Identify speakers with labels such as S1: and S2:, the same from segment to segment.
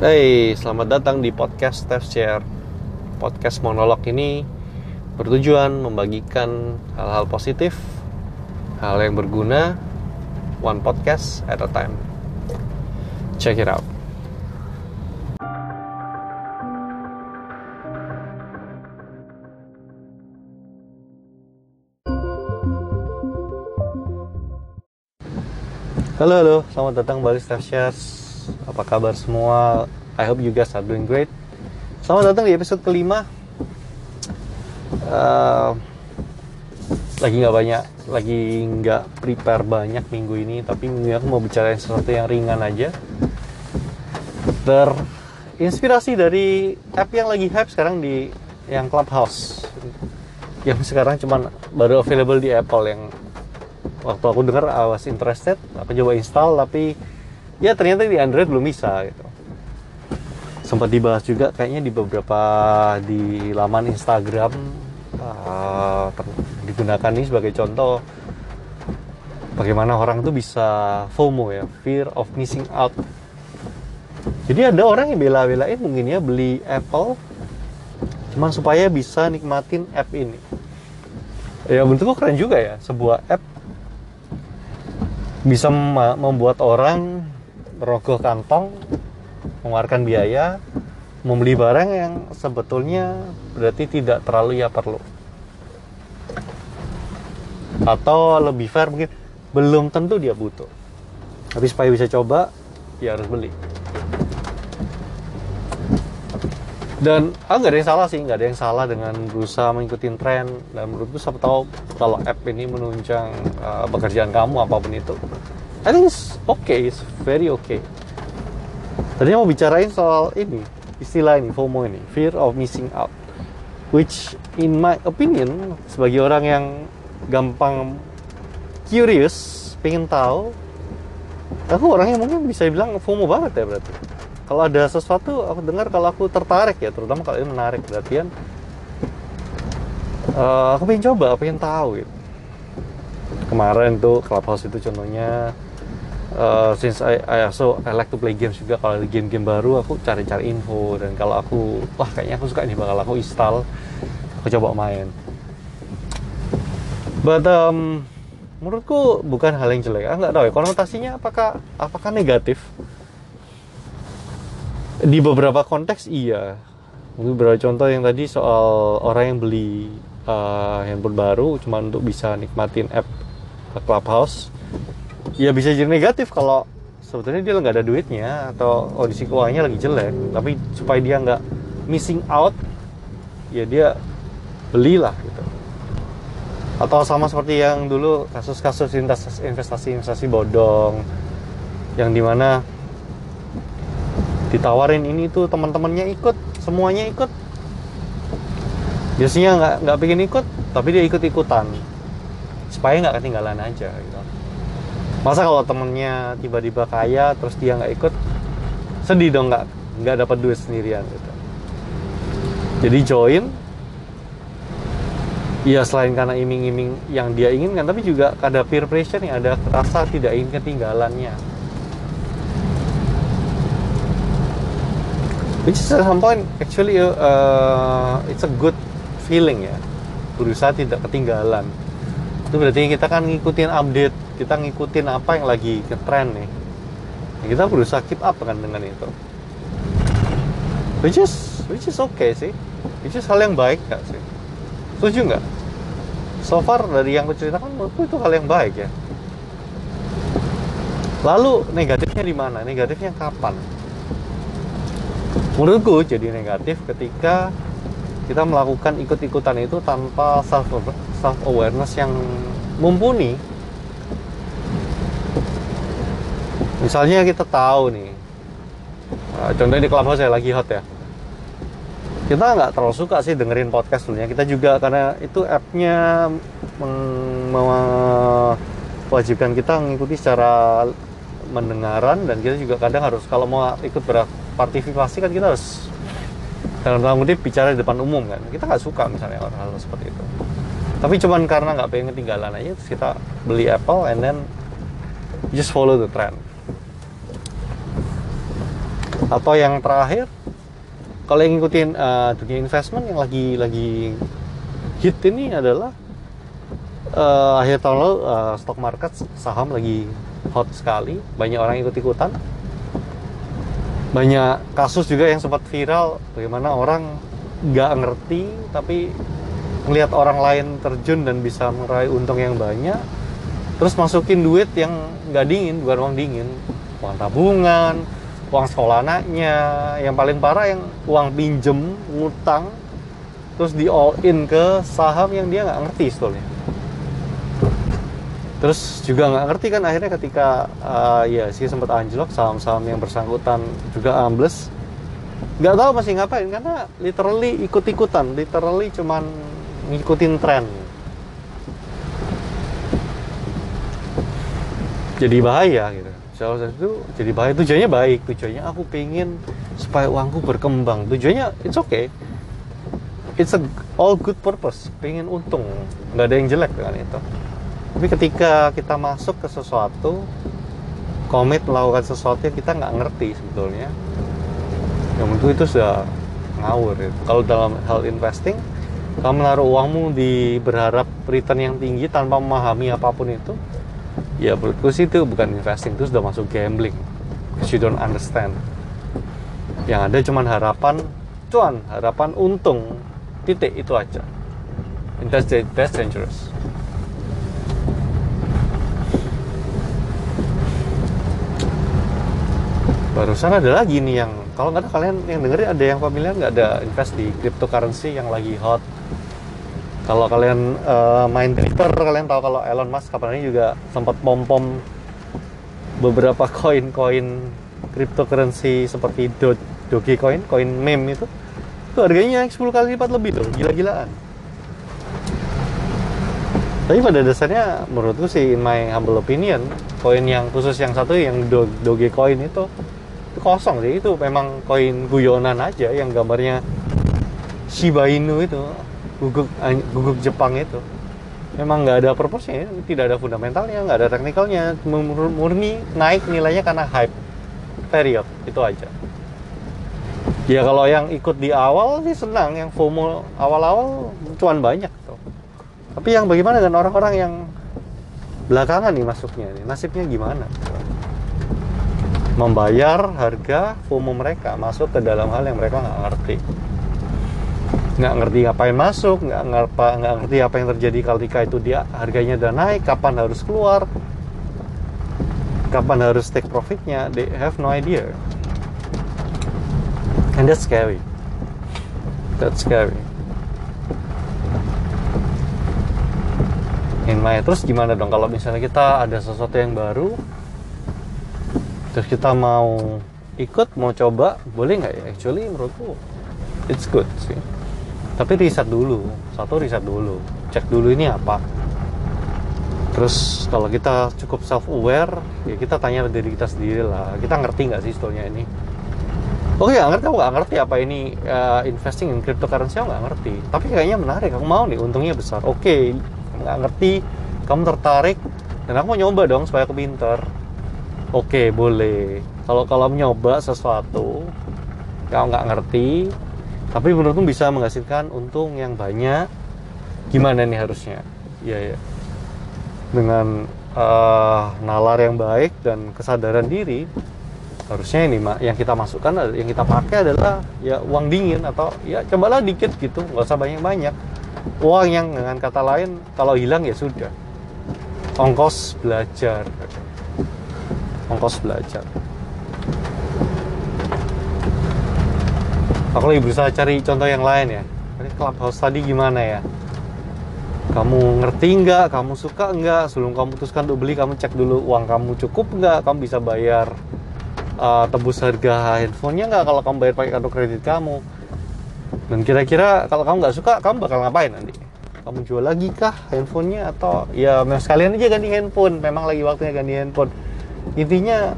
S1: Hey, selamat datang di podcast Steph Share. Podcast monolog ini bertujuan membagikan hal-hal positif, hal yang berguna, one podcast at a time. Check it out. Halo, halo, selamat datang kembali Steph Shares. Apa kabar semua? I hope you guys are doing great. Selamat datang di episode kelima. Uh, lagi nggak banyak, lagi nggak prepare banyak minggu ini, tapi minggu ini aku mau bicarain sesuatu yang ringan aja. Terinspirasi dari app yang lagi hype sekarang di yang Clubhouse, yang sekarang cuman baru available di Apple yang waktu aku dengar I was interested aku coba install tapi ya ternyata di Android belum bisa gitu. Sempat dibahas juga kayaknya di beberapa di laman Instagram uh, digunakan ini sebagai contoh bagaimana orang tuh bisa FOMO ya fear of missing out. Jadi ada orang yang bela-belain mungkin ya beli Apple cuman supaya bisa nikmatin app ini. Ya bentuknya keren juga ya sebuah app bisa membuat orang merogoh kantong, mengeluarkan biaya, membeli barang yang sebetulnya berarti tidak terlalu ya perlu. Atau lebih fair mungkin belum tentu dia butuh. Tapi supaya bisa coba, ya harus beli. dan ah nggak ada yang salah sih nggak ada yang salah dengan berusaha mengikuti tren dan menurutku siapa tahu kalau app ini menunjang uh, pekerjaan kamu apa pun itu I think it's okay it's very okay. Tadinya mau bicarain soal ini istilah ini FOMO ini fear of missing out. Which in my opinion sebagai orang yang gampang curious pengen tahu aku orangnya mungkin bisa bilang FOMO banget ya berarti. Kalau ada sesuatu aku dengar kalau aku tertarik ya terutama kalau ini menarik berarti uh, aku pengen coba pengen tahu gitu. Kemarin tuh clubhouse itu contohnya uh, since I, I also I like to play games juga. Kalau ada game-game baru aku cari-cari info. Dan kalau aku wah kayaknya aku suka ini. Bakal aku install. Aku coba main. But um, menurutku bukan hal yang jelek. Ah nggak tahu ya konotasinya apakah apakah negatif? Di beberapa konteks iya. Mungkin beberapa contoh yang tadi soal orang yang beli uh, handphone baru cuma untuk bisa nikmatin app Clubhouse ya bisa jadi negatif kalau sebetulnya dia nggak ada duitnya atau kondisi keuangannya lagi jelek. Tapi supaya dia nggak missing out ya dia belilah gitu. Atau sama seperti yang dulu kasus-kasus investasi-investasi bodong yang di mana ditawarin ini tuh teman-temannya ikut semuanya ikut. Biasanya nggak nggak pengen ikut tapi dia ikut ikutan supaya nggak ketinggalan aja gitu masa kalau temennya tiba-tiba kaya terus dia nggak ikut sedih dong nggak nggak dapat duit sendirian gitu. Jadi join ya selain karena iming-iming yang dia inginkan tapi juga ada peer pressure nih ada rasa tidak ingin ketinggalannya. Which is at some point actually uh, it's a good feeling ya. Berusaha tidak ketinggalan. Itu berarti kita kan ngikutin update kita ngikutin apa yang lagi ke trend nih. Kita berusaha keep up kan dengan itu. Which is which is okay sih. Which is hal yang baik gak sih? Setuju nggak? So far dari yang aku ceritakan menurutku itu hal yang baik ya. Lalu negatifnya di mana? Negatifnya kapan? Menurutku jadi negatif ketika kita melakukan ikut-ikutan itu tanpa self self awareness yang mumpuni misalnya kita tahu nih uh, contohnya di clubhouse saya lagi hot ya. Kita nggak terlalu suka sih dengerin podcast dulunya. Kita juga karena itu appnya mewajibkan kita mengikuti secara mendengaran dan kita juga kadang harus kalau mau ikut berpartisipasi kan kita harus dalam tanda kutip bicara di depan umum kan. Kita nggak suka misalnya hal, hal seperti itu. Tapi cuman karena nggak pengen ketinggalan aja terus kita beli Apple and then just follow the trend atau yang terakhir kalau yang ngikutin uh, dunia investment yang lagi lagi hit ini adalah uh, akhir tahun lalu uh, stock market saham lagi hot sekali. Banyak orang ikut ikutan banyak kasus juga yang sempat viral bagaimana orang nggak ngerti tapi melihat orang lain terjun dan bisa meraih untung yang banyak terus masukin duit yang nggak dingin bukan uang dingin uang tabungan uang sekolah yang paling parah yang uang pinjem ngutang terus di all in ke saham yang dia nggak ngerti sebetulnya. Terus juga nggak ngerti kan akhirnya ketika uh, ya sih sempat anjlok saham-saham yang bersangkutan juga ambles. Nggak tahu masih ngapain karena literally ikut-ikutan literally cuman ngikutin tren. Jadi bahaya gitu salah satu jadi bahaya tujuannya baik. Tujuannya aku pengen supaya uangku berkembang. Tujuannya it's okay. It's a all good purpose. Pengen untung. Nggak ada yang jelek dengan itu. Tapi ketika kita masuk ke sesuatu komit melakukan sesuatu yang kita nggak ngerti sebetulnya yang menurutku itu sudah ngawur ya. kalau dalam hal investing kamu menaruh uangmu di berharap return yang tinggi tanpa memahami apa pun itu ya menurutku sih itu bukan investing itu sudah masuk gambling. Because you don't understand. Yang ada cuman harapan cuan harapan untung. Titik itu aja. And that's, that's dangerous. Barusan ada lagi nih yang kalau nggak ada kalian yang dengerin ada yang familiar nggak? Ada invest di cryptocurrency yang lagi hot kalau kalian uh, main Twitter kalian tahu kalau Elon Musk kapan ini juga sempat pom pom beberapa koin-koin cryptocurrency seperti Do Dogecoin, koin meme itu. Itu harganya 10 kali lipat lebih tuh gila-gilaan. Tapi pada dasarnya menurutku sih in my humble opinion koin yang khusus yang satu yang Do Dogecoin itu itu kosong sih. Itu memang koin guyonan aja yang gambarnya Shiba Inu itu guguk guguk Jepang itu memang nggak ada purpose-nya tidak ada fundamentalnya nggak ada teknikalnya. Murni naik nilainya karena hype. Period. Itu aja. Ya kalau yang ikut di awal sih senang. Yang FOMO awal-awal cuan banyak tuh. Tapi yang bagaimana dengan orang-orang yang belakangan nih masuknya nih nasibnya gimana? Membayar harga FOMO mereka masuk ke dalam hal yang mereka nggak ngerti nggak ngerti ngapain masuk nggak ngerti nggak ngerti apa yang terjadi ketika itu dia harganya udah naik kapan harus keluar? Kapan harus take profitnya? They have no idea. And that's scary. That's scary. In my terus gimana dong? Kalau misalnya kita ada sesuatu yang baru terus kita mau ikut mau coba boleh nggak ya? Actually menurutku it's good sih tapi riset dulu. Satu riset dulu. Cek dulu ini apa. Terus kalau kita cukup self aware ya kita tanya diri kita sendiri lah. Kita ngerti nggak sih sebetulnya ini? Oke, okay, ngerti aku nggak ngerti apa ini uh, investing in cryptocurrency aku nggak ngerti. Tapi kayaknya menarik, aku mau nih, untungnya besar. Oke, okay, nggak ngerti, kamu tertarik, dan aku mau nyoba dong supaya aku pinter. Oke boleh. Kalau kalau nyoba sesuatu kau nggak ngerti tapi menurutmu bisa menghasilkan untung yang banyak? Gimana nih harusnya? Ya ya dengan uh, nalar yang baik dan kesadaran diri harusnya ini yang kita masukkan yang kita pakai adalah ya uang dingin atau ya cobalah dikit gitu nggak usah banyak banyak uang yang dengan kata lain kalau hilang ya sudah. Ongkos belajar. Ongkos belajar aku lagi berusaha cari contoh yang lain ya. Ini clubhouse tadi gimana ya? Kamu ngerti nggak? Kamu suka nggak? Sebelum kamu putuskan untuk beli kamu cek dulu uang kamu cukup nggak? Kamu bisa bayar uh, tebus harga handphonenya nggak kalau kamu bayar pakai kartu kredit kamu? Dan kira-kira kalau kamu nggak suka kamu bakal ngapain nanti? Kamu jual lagi kah handphonenya atau ya sekalian aja ganti handphone? Memang lagi waktunya ganti handphone. Intinya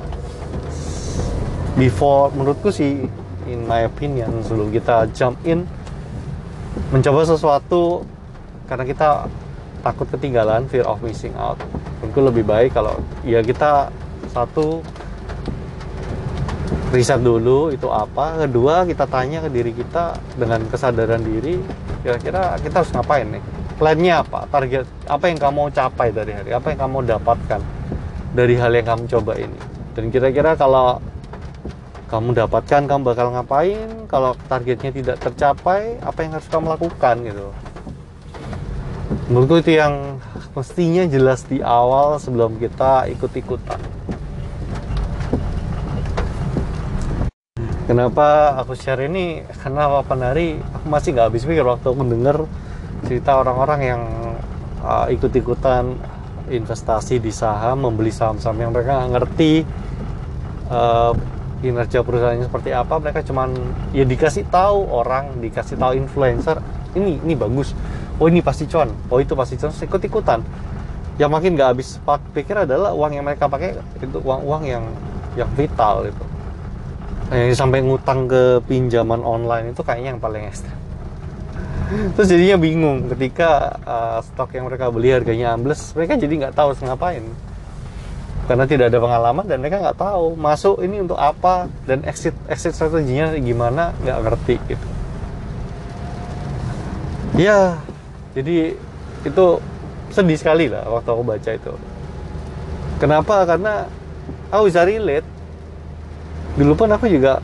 S1: before menurutku sih in my opinion sebelum kita jump in mencoba sesuatu karena kita takut ketinggalan fear of missing out. Menurutku lebih baik kalau ya kita satu riset dulu itu apa. Kedua kita tanya ke diri kita dengan kesadaran diri kira-kira kita harus ngapain nih? Plannya apa? Target apa yang kamu capai dari hari? Apa yang kamu dapatkan dari hal yang kamu coba ini? Dan kira-kira kalau kamu dapatkan kamu bakal ngapain? Kalau targetnya tidak tercapai apa yang harus kamu lakukan gitu. Menurutku itu yang mestinya jelas di awal sebelum kita ikut-ikutan. Kenapa aku share ini? Karena apa hari aku masih nggak habis pikir waktu aku denger cerita orang-orang yang uh, ikut-ikutan investasi di saham membeli saham-saham yang mereka ngerti uh, kinerja perusahaannya seperti apa mereka cuman ya dikasih tahu orang dikasih tahu influencer ini ini bagus. Oh ini pasti cuan oh itu pasti cuan ikut ikutan yang makin gak habis pikir adalah uang yang mereka pakai itu uang uang yang yang vital itu. Yang sampai ngutang ke pinjaman online itu kayaknya yang paling ekstrim. Terus jadinya bingung ketika uh, stok yang mereka beli harganya ambles mereka jadi nggak tahu ngapain karena tidak ada pengalaman dan mereka nggak tahu masuk ini untuk apa dan exit exit strateginya gimana nggak ngerti gitu. Ya jadi itu sedih sekali lah waktu aku baca itu. Kenapa? Karena aku bisa relate. Dulu pun aku juga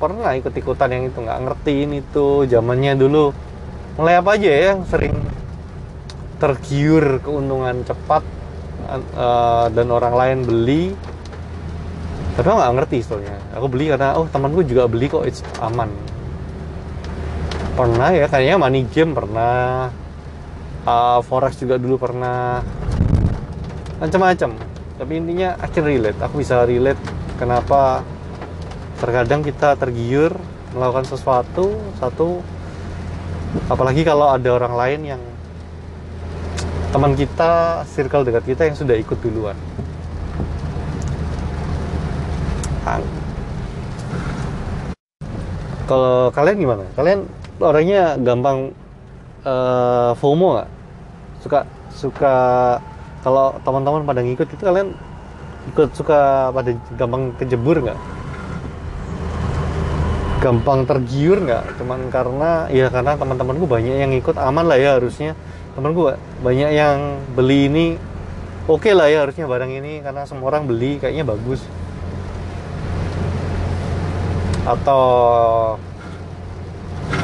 S1: pernah ikut-ikutan yang itu nggak ngertiin itu. Zamannya dulu mulai apa aja ya yang sering tergiur keuntungan cepat uh, dan orang lain beli. Tapi aku nggak ngerti soalnya. Aku beli karena oh temanku juga beli kok it's aman. Pernah ya kayaknya money game pernah. Uh, forex juga dulu pernah. Macam-macam. Tapi intinya akhir relate. Aku bisa relate kenapa terkadang kita tergiur melakukan sesuatu satu. Apalagi kalau ada orang lain yang teman kita circle dekat kita yang sudah ikut duluan. Kalau kalian gimana? Kalian orangnya gampang uh, FOMO nggak? Suka suka kalau teman-teman pada ngikut itu kalian ikut suka pada gampang kejebur nggak? Gampang tergiur nggak? Cuman karena ya karena teman-temanku banyak yang ikut aman lah ya harusnya temanku banyak yang beli ini oke okay lah ya harusnya barang ini karena semua orang beli kayaknya bagus. Atau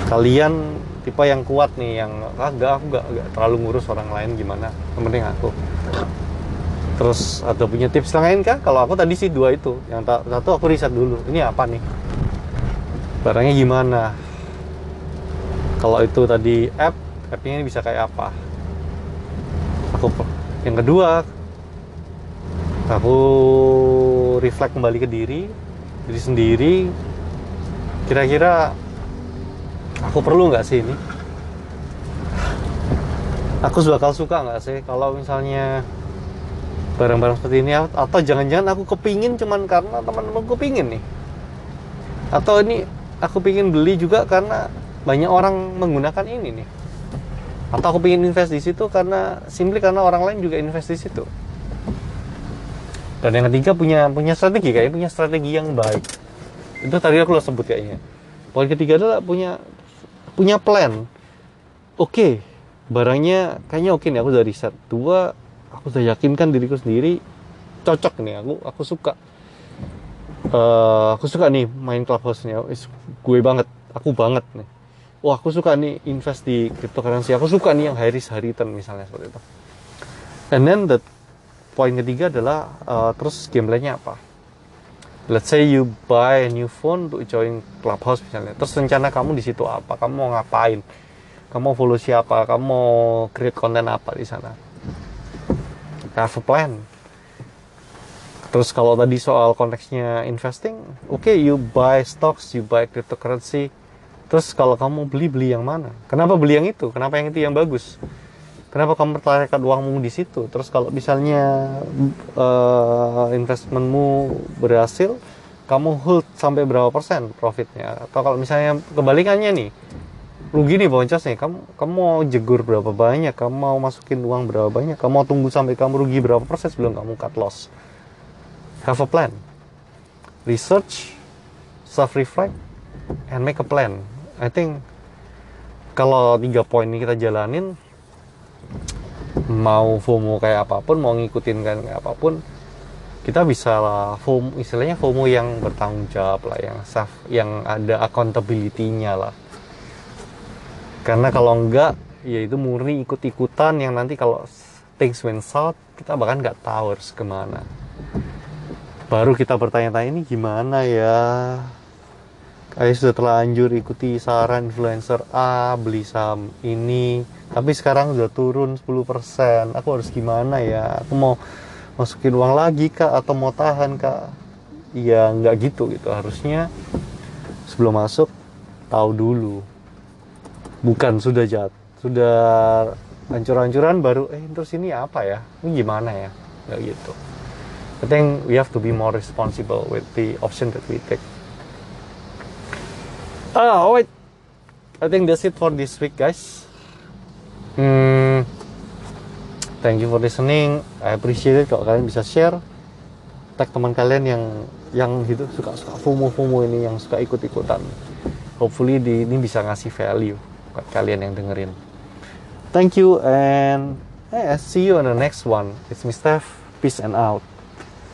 S1: kalian tipe yang kuat nih yang ah aku enggak, enggak terlalu ngurus orang lain gimana? Yang penting aku. Terus ada punya tips lain kah? Kalau aku tadi sih dua itu. Yang satu aku riset dulu ini apa nih? Barangnya gimana? Kalau itu tadi app appnya ini bisa kayak apa? Aku yang kedua aku reflect kembali ke diri diri sendiri. Kira-kira aku perlu nggak sih ini? Aku bakal suka nggak sih kalau misalnya barang-barang seperti ini? Atau jangan-jangan aku kepingin cuman karena teman-teman kepingin nih? Atau ini aku pingin beli juga karena banyak orang menggunakan ini nih atau aku pingin invest di situ karena simply karena orang lain juga invest di situ. Dan yang ketiga punya punya strategi kayaknya punya strategi yang baik. Itu tadi aku lo sebut kayaknya. Poin ketiga adalah punya punya plan. Oke okay, barangnya kayaknya oke okay nih aku udah riset. Dua aku sudah yakinkan diriku sendiri cocok nih aku aku suka. Uh, aku suka nih main clubhouse-nya. Gue banget aku banget nih wah aku suka nih invest di cryptocurrency. Aku suka nih yang high risk high return misalnya seperti itu. And then the poin ketiga adalah uh, terus gameplaynya apa? Let's say you buy a new phone untuk join clubhouse misalnya. Terus rencana kamu di situ apa? Kamu mau ngapain? Kamu mau follow siapa? Kamu mau create konten apa di sana? Have a plan. Terus kalau tadi soal konteksnya investing, oke okay, you buy stocks, you buy cryptocurrency. Terus kalau kamu beli beli yang mana? Kenapa beli yang itu? Kenapa yang itu yang bagus? Kenapa kamu pertaruhkan uangmu di situ? Terus kalau misalnya uh, investmentmu berhasil, kamu hold sampai berapa persen profitnya? Atau kalau misalnya kebalikannya nih, rugi nih boncos nih, kamu kamu mau jegur berapa banyak? Kamu mau masukin uang berapa banyak? Kamu mau tunggu sampai kamu rugi berapa persen sebelum kamu cut loss? have a plan research self reflect and make a plan I think kalau tiga poin ini kita jalanin mau FOMO kayak apa pun mau ngikutin kan kayak apa pun kita bisa lah FOMO istilahnya FOMO yang bertanggung jawab lah yang self yang ada accountability-nya lah. Karena kalau enggak ya itu murni ikut-ikutan yang nanti kalau things went south kita bahkan nggak tahu harus ke mana. Baru kita bertanya-tanya ini gimana ya kayak sudah terlanjur ikuti saran influencer A beli saham ini. Tapi sekarang udah turun 10% aku harus gimana ya? Aku mau masukin uang lagi kak atau mau tahan kak? Ya nggak gitu gitu. Harusnya sebelum masuk tahu dulu. Bukan sudah jat sudah hancur-hancuran baru eh terus ini apa ya? Ini gimana ya? Nggak gitu. I think we have to be more responsible with the option that we take oh wait. I think that's it for this week guys. Hmm. Thank you for listening. I appreciate it kalau kalian bisa share. Tag teman kalian yang yang gitu suka suka FOMO FOMO ini yang suka ikut ikutan hopefully di, ini bisa ngasih value buat kalian yang dengerin. Thank you and hey, see you on the next one. It's me Steph peace and out